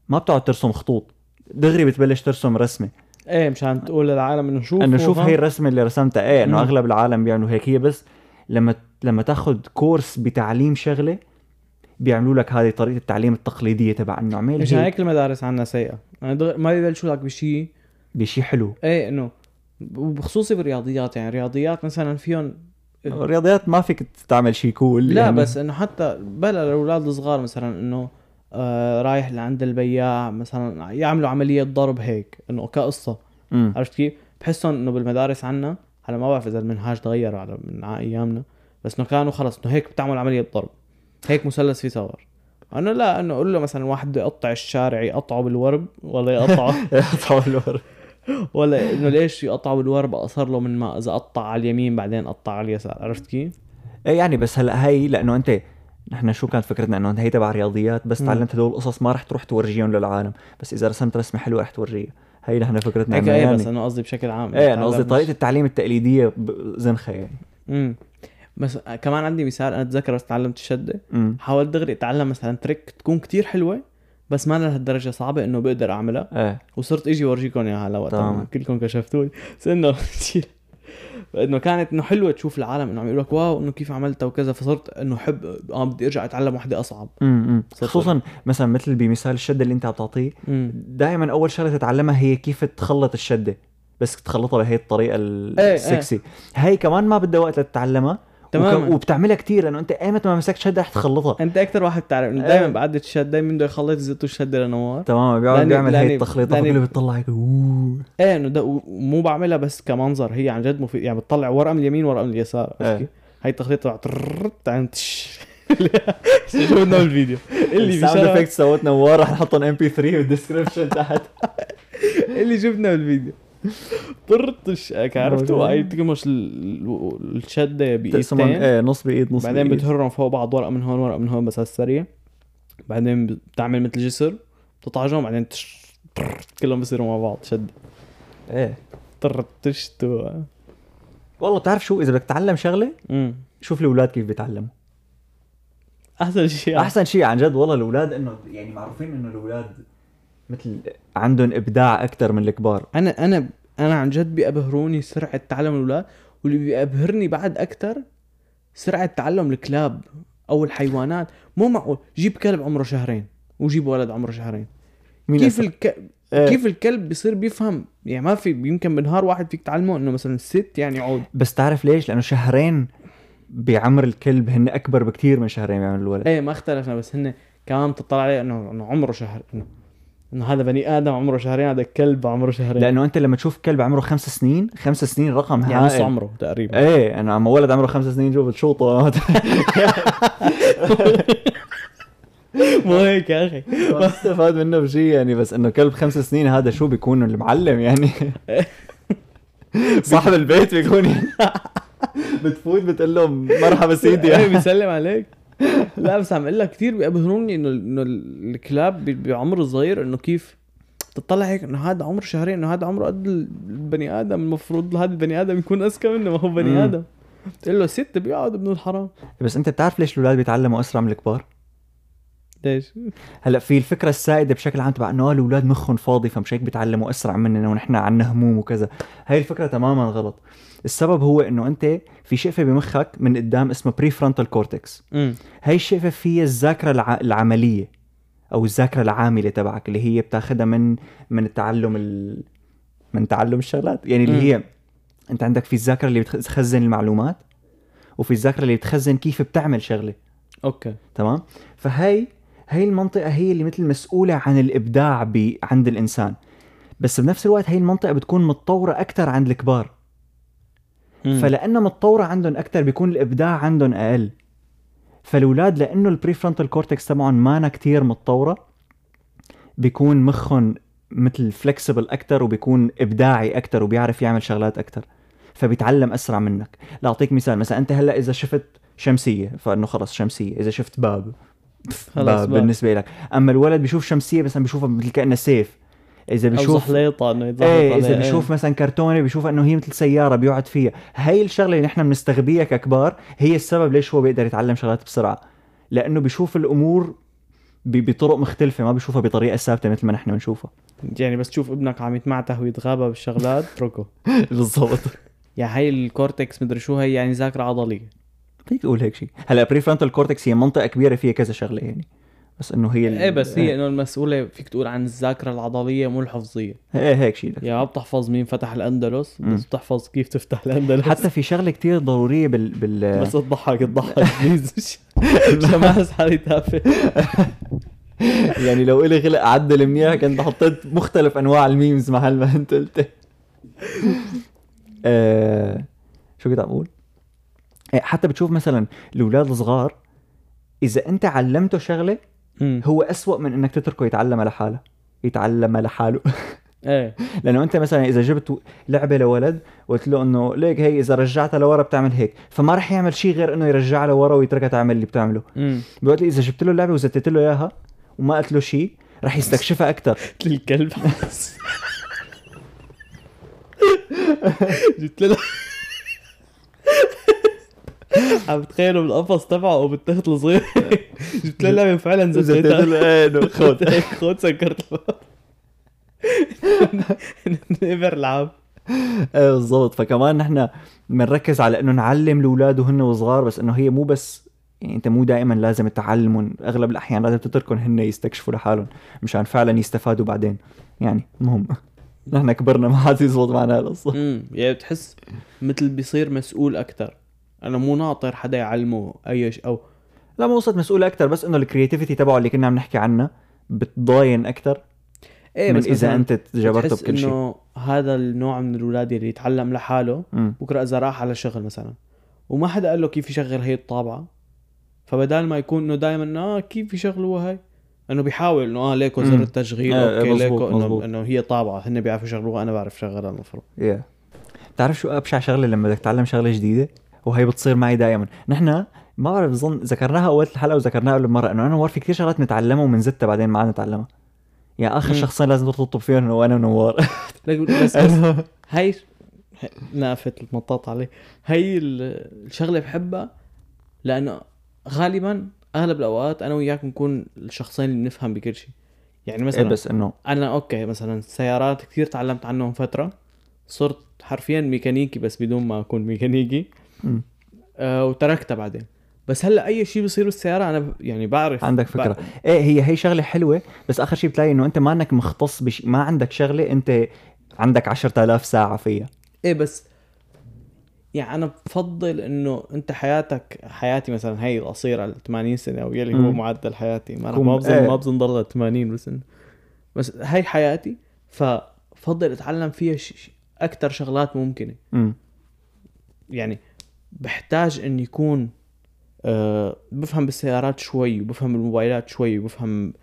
ما بتقعد ترسم خطوط دغري بتبلش ترسم رسمة إيه مشان تقول للعالم إنه شوف إنه شوف هي الرسمة اللي رسمتها إيه إنه. أغلب العالم بيعملوا هيك هي بس لما لما تاخذ كورس بتعليم شغلة بيعملوا لك هذه طريقة التعليم التقليدية تبع إنه اعمل مشان هيك المدارس عنا سيئة يعني. ما بيبلشوا لك بشيء بشيء حلو إيه إنه وبخصوصي بالرياضيات يعني الرياضيات مثلا فيهم الرياضيات ما فيك تعمل شيء كول لا يعني. بس إنه حتى بلا الأولاد الصغار مثلا إنه آه رايح لعند البياع مثلا يعملوا عملية ضرب هيك إنه كقصة. عرفت كيف؟ بحسهم إنه بالمدارس عنا هلا ما بعرف إذا المنهاج تغير على من أيامنا بس إنه كانوا خلص إنه هيك بتعمل عملية ضرب هيك مثلث فيه صور انه لا إنه قول له مثلا واحد بده يقطع الشارع يقطعه بالورب ولا يقطعه طول الورق. ولا إنه ليش يقطعه بالورب أقصر له من ما إذا قطع على اليمين بعدين قطع على اليسار عرفت كيف؟ إيه يعني بس هلأ هي لأنه أنت نحن شو كانت فكرتنا؟ إنه هي تبع رياضيات بس. تعلمت هدول القصص ما رح تروح تورجيهم للعالم. بس إذا رسمت رسمة حلوة رح تورجيها. هي نحن فكرتنا هيك إيه يعني. بس انه قصدي بشكل عام إيه أنا قصدي طريقة التعليم التقليدية زنخة يعني. امم بس كمان عندي مثال أنا أتذكر بس تعلمت الشده حاولت دغري أتعلم مثلا تريك تكون كتير حلوة بس ما لهالدرجه صعبة إنه بقدر أعملها. إيه. وصرت إجي ورجيكم اياها هلا وقت تمام. ما كلكم كشفتوني. بس إنه إنه كانت إنه حلوة تشوف العالم إنه عم يقول لك واو إنه كيف عملتها وكذا فصرت إنه حب آه بدي أرجع أتعلم وحدة أصعب. خصوصا مثلا مثل بمثال الشدة اللي أنت عم تعطيه دائما أول شغلة تتعلمها هي كيف تخلط الشدة بس تخلطها بهي الطريقة ال- إيه، السكسي هي كمان ما بدها وقت لتتعلمها تماماً. وك- وبتعملها كتير لأنه أنت ايمتى ما مسكت شده رح تخلطها أنت أكثر واحد بتعرف انه. دائما بعد الشد دائما بده يخلط يزتوا الشده لنوار تمام بيقعد بيعمل هي التخليطة فكله بتطلع هيك. إيه إنه ده ومو بعملها بس كمنظر هي عن جد مفيد يعني بتطلع ورقة من اليمين ورقة من اليسار عرفت. كيف؟ هاي التخليط تبع تررررت عن تش شو بدنا بالفيديو اللي ال sound effect صوتنا ورا رح نحطهم MP 3 بال description تحت اللي شفنا بالفيديو طرطش. عرفتوا. هاي بتقمش ال- الشدة بايدتين إيه نص بإيد نص بعدين بتهرهم فوق بعض ورقه من هون ورقه من هون بس على السريع. بعدين بتعمل مثل جسر بتطعجهم بعدين تش كلهم بصيروا مع بعض شد. إيه. طرطشت و... والله بتعرف شو؟ إذا بدك تتعلم شغلة مم. شوف الأولاد كيف بيتعلموا. أحسن شيء. أحسن شيء عن جد والله الأولاد انه يعني معروفين إنه الأولاد مثل عندهم إبداع أكثر من الكبار. أنا أنا أنا عن جد بيبهروني سرعة تعلم الاولاد واللي بيبهرني بعد أكثر سرعة تعلم الكلاب أو الحيوانات. مو معقول. جيب كلب عمره شهرين وجيب ولد عمره شهرين. مين كيف أسرع؟ الك... إيه. كيف الكلب بيصير بيفهم؟ يعني ما في يمكن بنهار واحد فيك تعلمه إنه مثلا ست يعني عود. بس تعرف ليش؟ لأنه شهرين بعمر الكلب هن أكبر بكتير من شهرين بعمر الولد. إيه ما اختلفنا بس هن كمان بتطلع عليه إنه إنه عمره شهر إنه إنه هذا بني آدم عمره شهرين هذا كلب عمره شهرين. لأنه أنت لما تشوف كلب عمره خمس سنين خمس سنين رقم يعني نص عمره تقريبا. إيه أنا عم ولد عمره خمس سنين جو بتشوطه مو هيك يا أخي. ما استفاد منه بشيء يعني بس إنه كلب خمس سنين هذا شو بيكون المعلم يعني؟ صاحب البيت بيكون يعني. بتفوت بتقول له مرحبا سيدي. إيه بيسلم عليك. لا بس عم أقول لك كثير بيبهروني إنه إنه الكلاب بعمر صغير إنه كيف تطلع هيك إنه هذا عمره شهرين إنه هذا عمره قد البني آدم المفروض هذا البني آدم يكون أذكى منه ما هو. بني آدم تقول له ست بيقعد ابن الحرام بس أنت بتعرف ليش الأولاد بيتعلموا اسرع من الكبار؟ ليش؟ هلأ في الفكرة السائدة بشكل عام تبع إنه آه الأولاد مخهم فاضي فمش هيك بيتعلموا اسرع مننا ونحن عنا هموم وكذا هاي الفكرة تماما غلط السبب هو إنه أنت في شقفة بمخك من قدام اسمها prefrontal cortex هاي الشقفة فيها الذاكرة الع... العملية أو الذاكرة العاملة تبعك اللي هي بتاخذها من من التعلم ال... من تعلم الشغلات. يعني اللي مم. هي أنت عندك في الذاكرة اللي بتخزن المعلومات وفي الذاكرة اللي بتخزن كيف بتعمل شغلة. okay. تمام؟ فهي هي المنطقة هي اللي مثل مسؤولة عن الإبداع ب... عند الإنسان. بس بنفس الوقت هي المنطقة بتكون متطورة أكثر عند الكبار. مم. فلانها متطوره عندهم أكثر بيكون الإبداع عندهم أقل. فالأولاد لأنه ال prefrontal cortex تبعهم مانا كتير متطورة بيكون مخهم مثل فلكسبل أكثر وبيكون إبداعي أكثر وبيعرف يعمل شغلات أكثر فبيتعلم أسرع منك. لأعطيك مثال مثلا أنت هلأ إذا شفت شمسية فإنه خلص شمسية. إذا شفت باب خلص باب باب. بالنسبة لك. أما الولد بيشوف شمسية مثلا بيشوفها مثل كانها سيف. إذا بيشوف زحليطة إنه يتزحلط إيه إذا عليه، بيشوف مثلا كرتونة بيشوف إنه هي مثل سيارة بيقعد فيها. هي الشغلة اللي نحن بنستغبيها ككبار هي السبب ليش هو بيقدر يتعلم شغلات بسرعة. لأنه بيشوف الأمور بطرق مختلفة ما بيشوفها بطريقة ثابتة مثل ما نحن بنشوفها. يعني بس تشوف ابنك عم يتمعته ويتغابى بالشغلات اتركه. بالضبط. يعني هي ال cortex مدري شو هي يعني ذاكرة عضلية. فيك تقول هيك شيء هلأ prefrontal cortex هي منطقة كبيرة فيها كذا شغلة يعني. بس إنه هي إيه بس هي إنه المسؤولة فيك تقول عن الذاكرة العضلية مو الحفظية. إيه هيك شيء ما بتحفظ مين فتح الأندلس. بس بتحفظ كيف تفتح الأندلس. حتى في شغلة كتير ضرورية بال بال بس تضحك تضحك please مش ما احس حالي تافه. يعني لو إلي خلق عدل منيح كنت حطيت مختلف أنواع ال memes محل ما انت قلت. آه شو كنت عم أقول؟ إيه، حتى بتشوف مثلا الأولاد الصغار إذا أنت علمته شغلة هو أسوأ من إنك تتركه يتعلمها لحاله. يتعلم لحاله. إيه. لأنه أنت مثلا إذا جبت لعبة لولد وقلت له إنه ليك هي إذا رجعتها لورا بتعمل هيك. فما رح يعمل شيء غير إنه يرجعها لورا ويتركها تعمل اللي بتعمله. لي إذا جبت له اللعبة وزتت له إياها وما قلت له شيء رح يستكشفها أكثر الكلب جبت له عم بتخيله بالقفص تبعه وبالتخت الصغير. جبت له لعبة فعلا إيه إنه خذ هيك خد سكرت الباب نقبر العاب. إيه بالضبط. فكمان نحن بنركز على إنه نعلم الأولاد وهن وصغار بس إنه هي مو بس يعني أنت مو دائما لازم تعلمهم. أغلب الأحيان لازم تتركهم هن يستكشفوا لحالهم مشان فعلا يستفادوا بعدين. يعني المهم نحن كبرنا ما عاد يزبط معنا القصة امم يعني بتحس مثل بيصير مسؤول أكثر أنا مو ناطر حدا يعلمه أي شيء أو لا ما وصلت مسؤول أكثر بس إنه الكرياتيفيتي تبعه اللي كنا عم نحكي عنها بتضاين أكثر إيه من بس إذا أنت تجبرته بتحس بكل شيء إنه هذا النوع من الأولاد اللي يتعلم لحاله مم. بكرة إذا راح على شغل مثلا وما حدا قال له كيف يشغل هي الطابعة فبدال ما يكون إنه دائما آه كيف يشغلوا هاي إنه بيحاول إنه آه ليكو زر. التشغيل آه، okay ليكو. انه إنه هي طابعة هن بيعرفوا يشغلوها أنا بعرف شغلها المفروض yeah. بتعرف شو أبشع شغلة لما بدك تتعلم شغلة جديدة وهي بتصير معي دائما نحن ما بعرف بظن ذكرناها أول الحلقة وذكرناها قبل مرة إنه أنا ونوار في كثير شغلات نتعلمها ومنزتها بعدين ما عاد نتعلمها. يعني آخر. شخصين لازم تطلب فيهم هو أنا ونوار بس بس هاي هاي- نافت المطاط عليه هي ال- الشغلة بحبها لأنه غالبا أغلب الأوقات أنا وياك بنكون الشخصين اللي بنفهم بكل شيء. يعني إيه مثلا بس إنه أنا okay مثلا السيارات كثير تعلمت عنهم فترة صرت حرفيا ميكانيكي بس بدون ما أكون ميكانيكي. آه وتركتها بعدين. بس هلأ أي شيء بيصير بالسيارة أنا يعني بعرف. عندك فكرة. إيه هي هي شغلة حلوة بس آخر شيء بتلاقي إنه أنت ما إنك مختص بش... ما عندك شغلة أنت عندك 10000 ساعة فيها. إيه بس يعني أنا بفضل إنه أنت حياتك حياتي مثلا هي القصيرة ال 80 سنة أو يلي هو. معدل حياتي. ما ما بظن إيه. ما بظن ضل 80 بس إنه بس هي حياتي. فبفضل أتعلم فيها ش... أكثر شغلات ممكنة. امم يعني بحتاج إن يكون أه بفهم بالسيارات شوي وبفهم بالموبايلات شوي وبفهم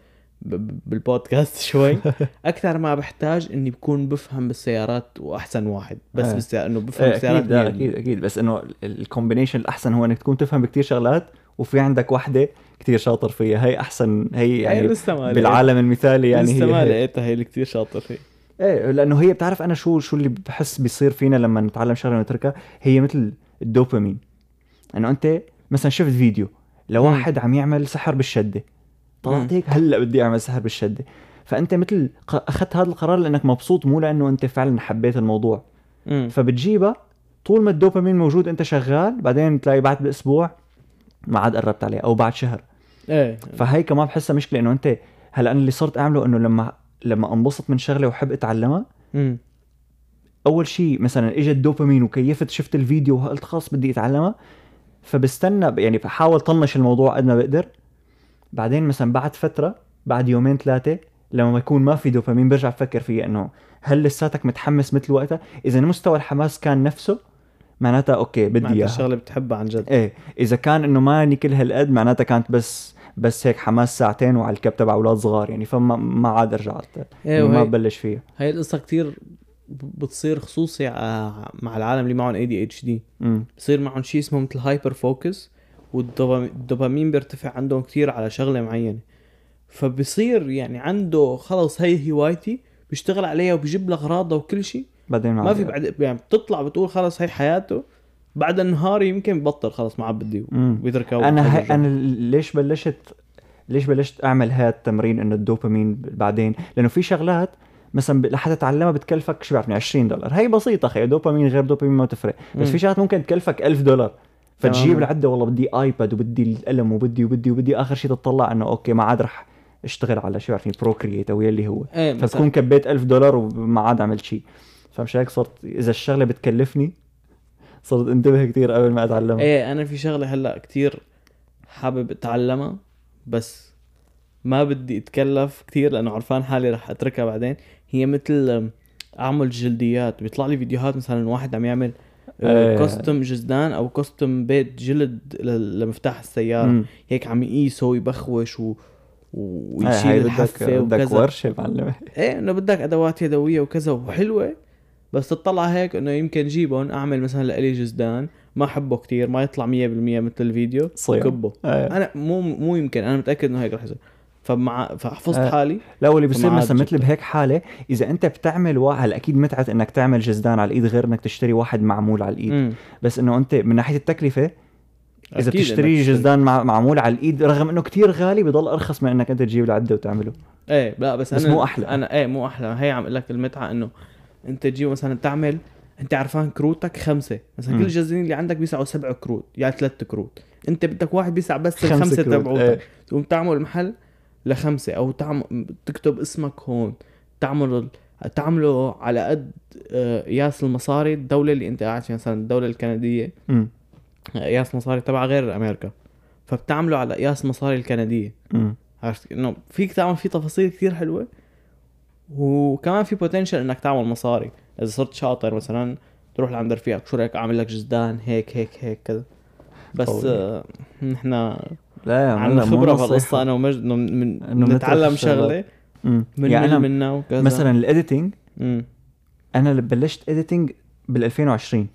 بالبودكاست شوي. أكثر ما بحتاج اني بكون بفهم بالسيارات وأحسن واحد. بس إيه. بالسيارات إنه بفهم إيه بالسيارات أكيد لا 100%. أكيد أكيد. بس إنه ال combination الأحسن هو إنك تكون تفهم بكتير شغلات وفي عندك وحدة كتير شاطر فيها. هي أحسن هي يعني لسه ما بالعالم المثالي يعني لسه ما هي. هي. لقيتها هي اللي كثير شاطر فيه إيه لأنه هي بتعرف أنا شو شو اللي بحس بيصير فينا لما نتعلم شغلة ونتركها. هي مثل الدوبامين. انه أنت مثلا شفت فيديو لواحد عم يعمل سحر بالشدة طلعت. هيك هلأ بدي أعمل سحر بالشدة. فأنت مثل أخذت هذا القرار لأنك مبسوط مو لأنه أنت فعلا حبيت الموضوع. فبتجيبها طول ما الدوبامين موجود أنت شغال بعدين تلاقي بعد بأسبوع ما عاد قربت عليه أو بعد شهر. إيه. فهي كمان بحسها مشكلة إنه أنت هلأ أنا اللي صرت أعمله إنه لما لما أنبسط من شغلة وحب أتعلمها أول شيء مثلا اجى الدوبامين وكيفت شفت الفيديو وقلت خلاص بدي أتعلمها. فبستنى يعني بحاول طنش الموضوع قد ما بقدر. بعدين مثلا بعد فترة بعد يومين ثلاثة لما يكون ما في دوبامين برجع بفكر فيها إنه هل لساتك متحمس مثل وقتها؟ إذا مستوى الحماس كان نفسه معناتها okay بدي إياها. الشغله بتحبها عن جد. إيه إذا كان إنه ماني كل هالقد معناتها كانت بس بس هيك حماس ساعتين وعلى الكب تبع أولاد صغار يعني فما ما عاد رجعت. يعني ما ببلش فيها. هاي القصة كتير بتصير خصوصي ع- مع العالم اللي معهم ADHD بصير معهم شيء اسمه مثل hyperfocus والدوبامين بيرتفع عندهم كتير على شغلة معينة. فبصير يعني عنده خلص هي هوايتي بيشتغل عليها وبيجيب له أغراضها وكل شيء بعدين ما في بعد يعني بتطلع بتقول خلص هي حياته. بعد النهار يمكن ببطل خلص ما عاد بدي مم. بيتركها أنا. هي أنا ليش بلشت ليش بلشت أعمل هذا التمرين إنه الدوبامين بعدين؟ لأنه في شغلات مثلا لحتى تتعلمها بتكلفك شو بعرفني؟ 20 دولار. هي بسيطة خي دوبامين غير دوبامين ما تفرق بس. في شغلات ممكن تكلفك 1000 دولار. فتجيب. العدة والله بدي iPad وبدي القلم وبدي وبدي وبدي آخر شيء تطلع إنه okay ما عاد رح أشتغل على شو بعرفني Procreate أو يلي هو. إيه فتكون كبيت 1000 دولار وما عاد عملت شيء فمش هيك صرت إذا الشغلة بتكلفني صرت انتبه كثير قبل ما أتعلمها. إيه أنا في شغلة هلأ كتير حابب أتعلمها بس ما بدي أتكلف كتير لأنه عرفان حالي رح أتركها بعدين. هي مثل أعمل جلديات. بيطلع لي فيديوهات مثلا واحد عم يعمل إيه. كوستم جزدان أو كوستم بيت جلد لمفتاح السيارة. هيك عم يقيسه ويبخوش و... هاي- ويشيل بدك الحفة بدك وكذا. ورشة معلمه إيه إنه بدك أدوات يدوية وكذا وحلوة. بس تطلع هيك إنه يمكن جيبهم أعمل مثلا لإلي جزدان. ما أحبه كتير ما يطلع 100% مثل الفيديو. صيام. كبه. آه. أنا مو مو يمكن أنا متأكد إنه هيك رح يصير. فمع فحفظت آه. حالي لا واللي بيصير مثلا مثل. بهيك حالة إذا أنت بتعمل واحد هلا أكيد متعة إنك تعمل جزدان على الإيد غير إنك تشتري واحد معمول على الإيد مم. بس إنه أنت من ناحية التكلفة إذا بتشتري جزدان مع معمول على الإيد رغم إنه كتير غالي بضل أرخص من إنك أنت تجيب العدة وتعمله إيه لا بس, بس أنا مو أحلى. أنا إيه مو أحلى هي عم أقول لك المتعة إنه أنت تجيب مثلا تعمل أنت عرفان كروتك خمسة مثلا. كل الجزدين اللي عندك بيسعوا سبع كروت يعني ثلاث كروت أنت بدك واحد بيسع بس الخمسة تبعوتك إيه. تقوم تعمل محل لخمسة أو تعمل تكتب اسمك هون. تعمل تعمله على قد آه، قياس المصاري الدولة اللي أنت قاعد فيها مثلا الدولة الكندية. امم قياس مصاري تبع غير أمريكا. فبتعمله على قياس مصاري الكندية. امم عرفت إنه فيك تعمل فيه تفاصيل كتير حلوة. وكمان في بوتنشل إنك تعمل مصاري. إذا صرت شاطر مثلا تروح لعند رفيقك شو رأيك أعمل لك جزدان؟ هيك هيك هيك كذا. بس. آه، نحن لا يا عندنا معلم، مو خبرة نصيحة. بهالقصه أنا ومجد إنه من نتعلم. شغلة. من يعني أنا منا وكذا. مثلا ال editing أنا اللي بلشت editing بال 2020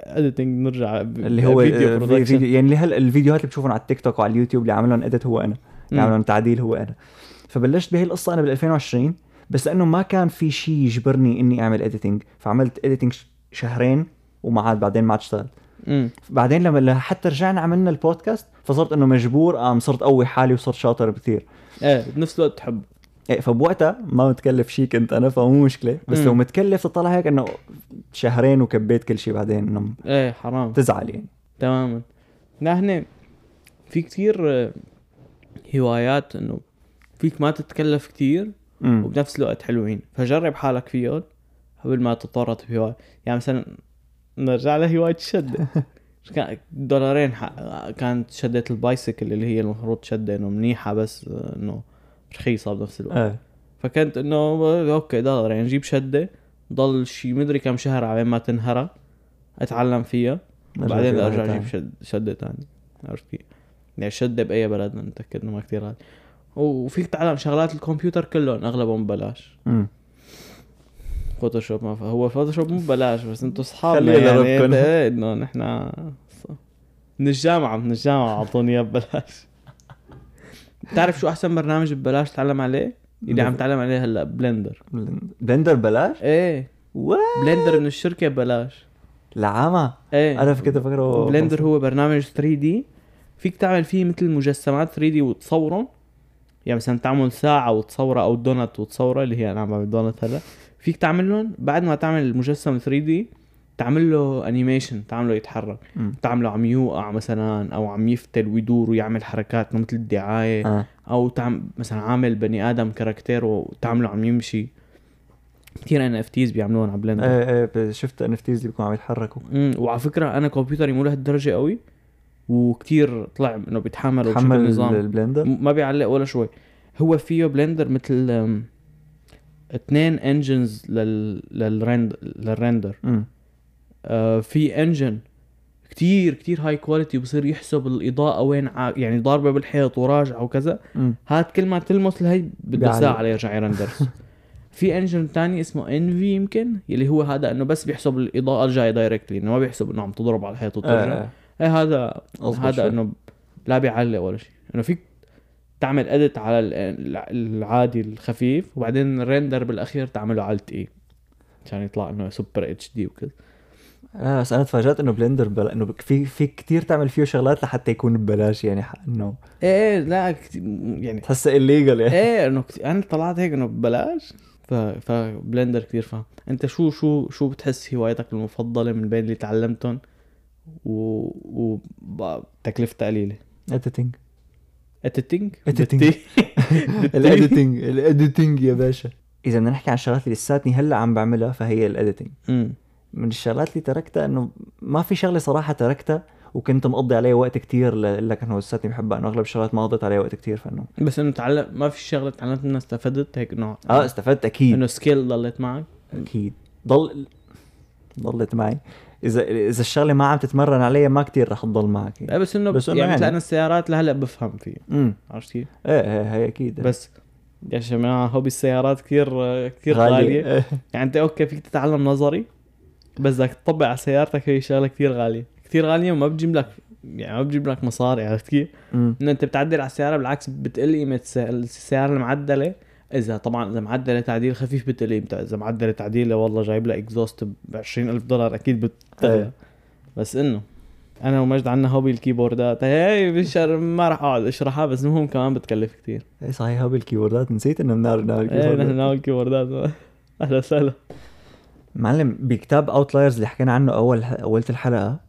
editing نرجع اللي هو فيديو فيديو, يعني اللي هلا الفيديوهات اللي بتشوفهم على التيك توك وعلى اليوتيوب اللي عاملهم edit هو أنا. اللي مم. عاملهم تعديل هو أنا. فبلشت بهي القصة أنا بال 2020 بس لأنه ما كان في شيء يجبرني إني أعمل editing فعملت editing شهرين وما عاد بعدين ما عاد اشتغلت. بعدين لما حتى رجعنا عملنا البودكاست فصرت إنه مجبور قام صرت قوي حالي وصرت شاطر كثير إيه بنفس الوقت تحب. إيه فبوقتها ما متكلف شيء كنت أنا فمو مشكلة. بس مم. لو متكلف تطلع هيك إنه شهرين وكبيت كل شيء بعدين إنه إيه حرام. تزعل يعني. تماما. هنا في كتير آه، هوايات إنه فيك ما تتكلف امم وبنفس الوقت حلوين. فجرب حالك فيهم قبل ما تتورط بهواية يعني مثلا نرجع لهواية الشدة كان دولارين كانت شدة البايسكل اللي هي المفروض شدة إنه منيحة بس إنه رخيصة بنفس الوقت. إيه. فكنت إنه أوكي دولار يعني جيب شدة ضل شي مدري كم شهر على ما تنهرى أتعلم فيها بعدين أرجع. أجيب شد شدة ثانية عرفت كيف؟ يعني شدة بأي بلد متأكد إنه ما كثير وفيك تتعلم شغلات الكمبيوتر كلهم أغلبهم ببلاش. فوتوشوب ما ف... هو فوتوشوب مو ببلاش بس أنتم أصحابنا خلينا يعني نربكن. إنت- إيه إنه نحن من الجامعة من الجامعة أعطوني إياه ببلاش. بتعرف شو أحسن برنامج ببلاش تتعلم عليه؟ اللي عم تعلم عليه هلا Blender Blender بلاش؟ إيه. what؟ Blender من الشركة ببلاش. العمى إيه. أنا كنت فكره Blender هو برنامج 3D فيك تعمل فيه مثل مجسمات 3D وتصورهم يعني مثلا تعمل ساعة وتصورها أو دونت وتصورها اللي هي أنا عم بعمل دونت هلا. فيك تعملهم بعد ما تعمل المجسم 3D تعمل له animation تعمله يتحرك. مم. تعمله عم يوقع مثلا أو عم يفتل ويدور ويعمل حركات مثل الدعاية. آه. أو تعم مثلا عامل بني آدم character وتعمله عم يمشي. كثير NFTs بيعملوهم على Blender إيه إيه شفت NFTs اللي بيكونوا عم يتحركوا. امم وعلى فكرة أنا كمبيوتري مو لهالدرجة قوي وكتير طلع إنه بيتحمل وبشكل تحمل نظام ال Blender؟ م- ما بيعلق ولا شوي. هو فيه Blender مثل اثنين engines لل لل rend لل render. آه في engine كتير كتير high quality بصير يحسب الإضاءة وين ع... يعني ضاربة بالحيط وراجعة وكذا. هاد كل ما تلمس لهي بده بيعلق. ساعة ليرجع يرندر. في engine تاني اسمه Eevee يمكن يلي هو هذا إنه بس بيحسب الإضاءة الجاية directly إنه ما بيحسب إنه عم تضرب على الحيط وترجع. آه. إيه هذا هذا شوي. إنه لا بيعلق ولا شيء. إنه فيك تعمل edit على ال- العادي الخفيف وبعدين ال render بالأخير تعمله على اي عشان يطلع إنه super HD وكذا. لا بس أنا تفاجأت إنه Blender بل... إنه في في كثير تعمل فيه شغلات لحتى يكون ببلاش يعني إنه إيه إيه لا كت- يعني تحسه illegal يعني. إيه إنه كت... أنا طلعت هيك إنه ببلاش ف... ف Blender كثير فاهم. أنت شو شو شو بتحس هوايتك المفضلة من بين اللي تعلمتهم و وتكلفتها قليله editing editing editing. ال editing ال editing يا باشا. إذا بدنا نحكي عن الشغلات اللي لساتني هلأ عم بعملها فهي ال editing امم من الشغلات اللي تركتها إنه ما في شغلة صراحة تركتها وكنت مقضي عليها وقت كتير لك انه لساتني بحبها. انه أغلب الشغلات ما قضيت عليها وقت كتير فإنه. بس إنه تعلم ما في شغلة تعلمت منها استفدت هيك انه آه استفدت أكيد. إنه سكيل ضلت معك. أكيد. ضل ضلت معي. اذا إذا الشغلة ما عم تتمرن عليها ما كتير رح تضل معك. لا بس إنه بس إنه يعني, يعني. مثل أنا السيارات لهلأ بفهم فيه امم عرفت كيف؟ إيه إيه هي أكيد. بس يا جماعة هوبي السيارات كثير كثير غالية. إيه. يعني أنت okay فيك تتعلم نظري بس بدك تطبق على سيارتك هي شغلة كثير غالية. كثير غالية وما بتجيب لك يعني ما بتجيب لك مصاري عرفت كيف؟ إنه أنت بتعدل على السيارة بالعكس بتقل قيمة الس- السيارة المعدلة. إذا طبعا إذا معدله تعديل خفيف بتقل قيمتها إذا معدله تعديل والله جايب لها exhaust ب 20000 دولار أكيد بتغلى إيه. بس إنه أنا ومجد عنا hobby الكيبوردات. هي بشر ما راح أقعد أشرحها بس المهم كمان بتكلف كثير إيه صحيح هو بالكيبوردات نسيت إنه بنعرف نعمل إيه نحن كيبوردات نعمل كيبوردات أهلا وسهلا. معلم بكتاب Outliers اللي حكينا عنه اول أولة الحلقة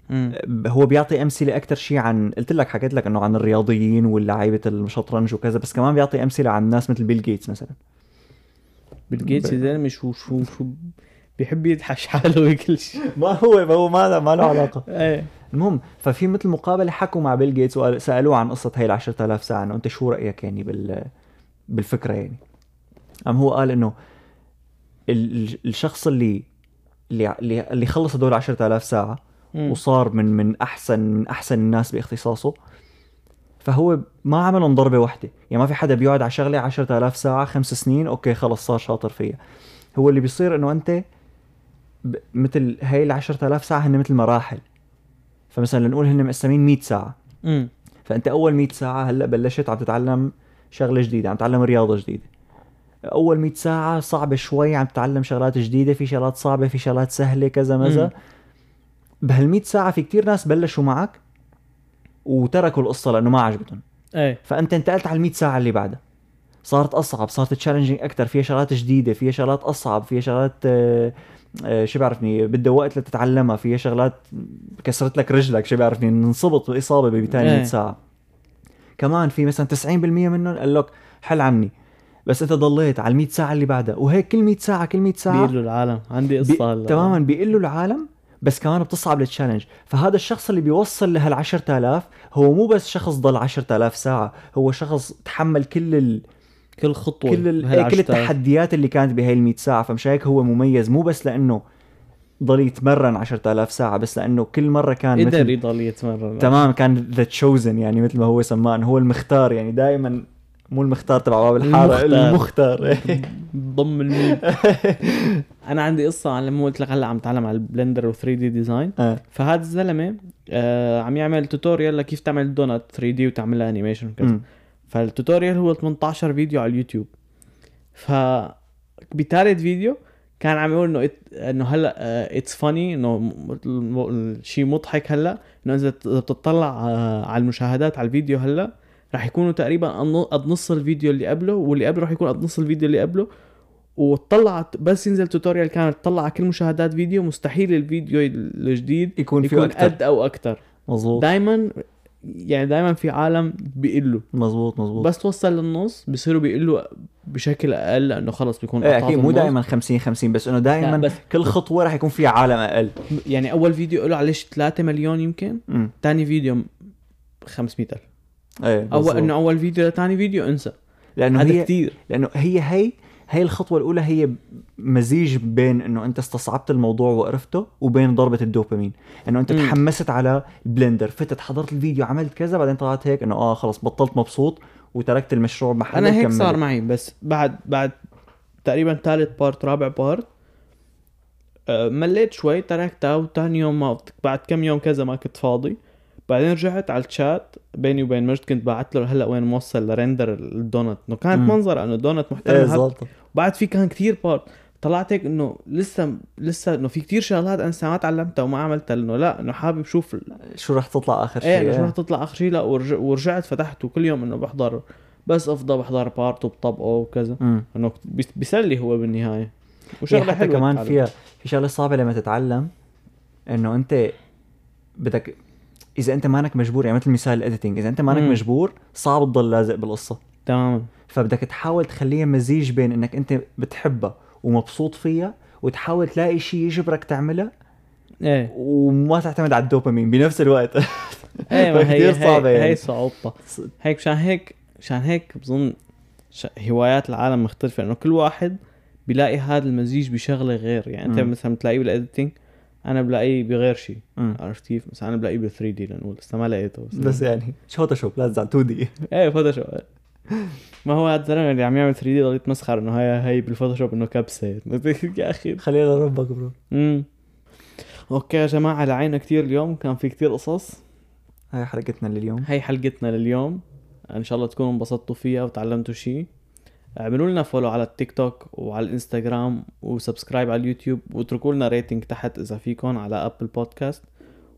هو بيعطي أمثلة أكثر شيء عن قلت لك حكيت لك إنه عن الرياضيين واللعيبه الشطرنج وكذا بس كمان بيعطي أمثلة عن ناس مثل بيل جيتس مثلا. بيل جيتس ب- يا زلمه شو شو شو بيحب يدحش حاله وكل شيء ما هو ما هو ما ما له علاقة. إيه. المهم ففي مثل مقابلة حكوا مع بيل جيتس وسالوه عن قصة هي ال 10000 ساعة إنه أنت شو رأيك يعني بال بالفكرة يعني؟ قام هو قال إنه ال- ال- الشخص اللي اللي اللي خلص هدول 10000 ساعة مم. وصار من من احسن من أحسن الناس باختصاصه. فهو ما عملهم ضربة واحدة يعني ما في حدا بيقعد على شغلة 10000 ساعة خمس سنين أوكي خلص صار شاطر فيها. هو اللي بيصير إنه أنت ب- مثل هاي ال 10000 ساعة هن مثل مراحل. فمثلا نقول هن مقسمين 100 ساعة. مم. فأنت أول 100 ساعة هلأ بلشت عم تتعلم شغلة جديدة عم تتعلم رياضة جديدة. أول 100 ساعة صعبة شوي عم تتعلم شغلات جديدة في شغلات صعبة في شغلات سهلة كذا مزا مم. بهال 100 ساعة في كتير ناس بلشوا معك وتركوا القصة لأنه ما عجبتهم. إيه. فأنت انتقلت على ال 100 ساعة اللي بعدها. صارت أصعب صارت تشالنجينج أكثر فيها شغلات جديدة فيها شغلات أصعب فيها شغلات آه، آه، شو بعرفني بدها وقت لتتعلمها فيها شغلات كسرت لك رجلك شو بعرفني انصبت بإصابة بثاني 100 إيه. ساعة. كمان في مثلا 90% منهم قال لك حل عني. بس أنت ضليت على ال 100 ساعة اللي بعدها. وهيك كل 100 ساعة كل 100 ساعة بيقول له العالم. عندي بي... قصة هلا. تماما بيقلوا العالم. بس كمان بتصعب التشالنج فهذا الشخص اللي بيوصل لهال 10000 هو مو بس شخص ضل 10000 ساعة هو شخص تحمل كل ال... كل خطوة كل ال... إيه، كل 10,000. التحديات اللي كانت بهاي ال 100 ساعة. فمش هيك هو مميز مو بس لأنه ضل يتمرن 10000 ساعة بس لأنه كل مرة كان قدر مثل يضل يتمرن. تمام كان the chosen يعني مثل ما هو سمان هو المختار يعني دائما مو المختار تبع باب الحارة المختار. المختار. ضم الميم. أنا عندي قصة عن لما قلت لك هلأ عم اتعلم على ال Blender و 3D design آه. فهذا الزلمة آه عم يعمل tutorial لكيف تعمل دونت 3 دي وتعملها animation وكذا. فال tutorial هو 18 فيديو على اليوتيوب ف بثالث فيديو كان عم يقول إنه إنه هلأ it's funny إنه شيء مضحك هلأ إنه إذا بتطلع آه، على المشاهدات على الفيديو هلأ راح يكونوا تقريبا قد- نص الفيديو اللي قبله واللي قبله راح يكون قد نص الفيديو اللي قبله وطلعت بس ينزل tutorial كامل تطلع على كل مشاهدات فيديو مستحيل الفيديو الجديد يكون فيه يكون قد أو أكثر مزبوط دائما يعني دائما في عالم بيقلوا. مزبوط مزبوط بس توصل للنص بصيروا بيقلوا بشكل أقل لأنه خلص بيكون إيه أكيد مو. دائما 50 50 بس إنه دائما بس كل خطوة راح يكون فيها عالم أقل. يعني أول فيديو له عليه 3 مليون يمكن ثاني فيديو 500 ألف. إيه أول. إنه أول فيديو لثاني فيديو انسى. لأنه هذا هي كثير لأنه هي هي هي الخطوة الأولى هي مزيج بين إنه أنت استصعبت الموضوع وعرفته وبين ضربة الدوبامين إنه أنت مم. تحمست على ال Blender فتت حضرت الفيديو عملت كذا بعدين طلعت هيك إنه آه خلص بطلت مبسوط وتركت المشروع محله أنا هيك. صار معي بس بعد بعد تقريبا ثالث part رابع part آه، مليت شوي تركتها وتاني يوم ما بعد كم يوم كذا ما كنت فاضي بعدين رجعت على الشات بيني وبين مجد كنت بعت له هلأ وين موصل ل render ال donut إنه كانت مم. منظر إنه الدونت محترم إيه بعد في كان كتير part طلعت هيك إنه لسه لسه إنه في كتير شغلات أنا لسه ما تعلمتها وما عملتها لأنه لأ إنه حابب شوف شو رح تطلع آخر شيء إيه شو إيه. رح تطلع آخر شيء لأ ورج... ورجعت فتحت وكل يوم إنه بحضر بس افضل بحضر part وبطبقه وكذا. إنه بيس- بيسلي هو بالنهاية وشغلة حلوة كمان تتعلم. فيها في شغلة صعبة لما تتعلم إنه أنت بدك إذا أنت مانك مجبور يعني مثل مثال ال editing إذا أنت مانك. مجبور صعب تضل لازق بالقصة تماما فبدك تحاول تخليها مزيج بين إنك أنت بتحبها ومبسوط فيها وتحاول تلاقي شيء يجبرك تعملها إيه وما تعتمد على الدوبامين بنفس الوقت إيه ما هي فكتير هي, صعبة يعني. هي صعوبتها هيك مشان هيك مشان هيك بظن ش... هوايات العالم مختلفة انه كل واحد بيلاقي هذا المزيج بشغلة غير يعني أنت. مثلا بتلاقيه بال editing أنا بلاقيه بغير شيء. عرفت كيف؟ مثلا أنا بلاقيه ب 3D لنقول. لسه ما لقيته. بس, بس يعني Photoshop لا تزعل 2D إيه Photoshop ما هو هذا الزلمة اللي عم يعمل 3D ضل يتمسخر إنه هي هي بال Photoshop إنه كبسة. يا أخي. خلينا ربك bro امم okay يا جماعة لعينا كثير اليوم. كان في كثير قصص. هاي حلقتنا لليوم. هي حلقتنا لليوم. إن شاء الله تكونوا انبسطتوا فيها وتعلمتوا شيء اعملوا لنا follow على التيك توك وعلى الانستغرام و subscribe على اليوتيوب واتركوا لنا rating تحت إذا فيكم على Apple Podcasts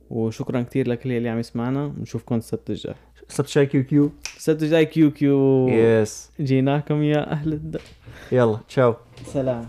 وشكرا كثير لكل اللي عم يسمعنا. بنشوفكم السبت الجاي. سبت شاي كيو كيو. السبت الجاي كيو كيو. يس جيناكم يا أهل الد... يلا تشاو. سلام.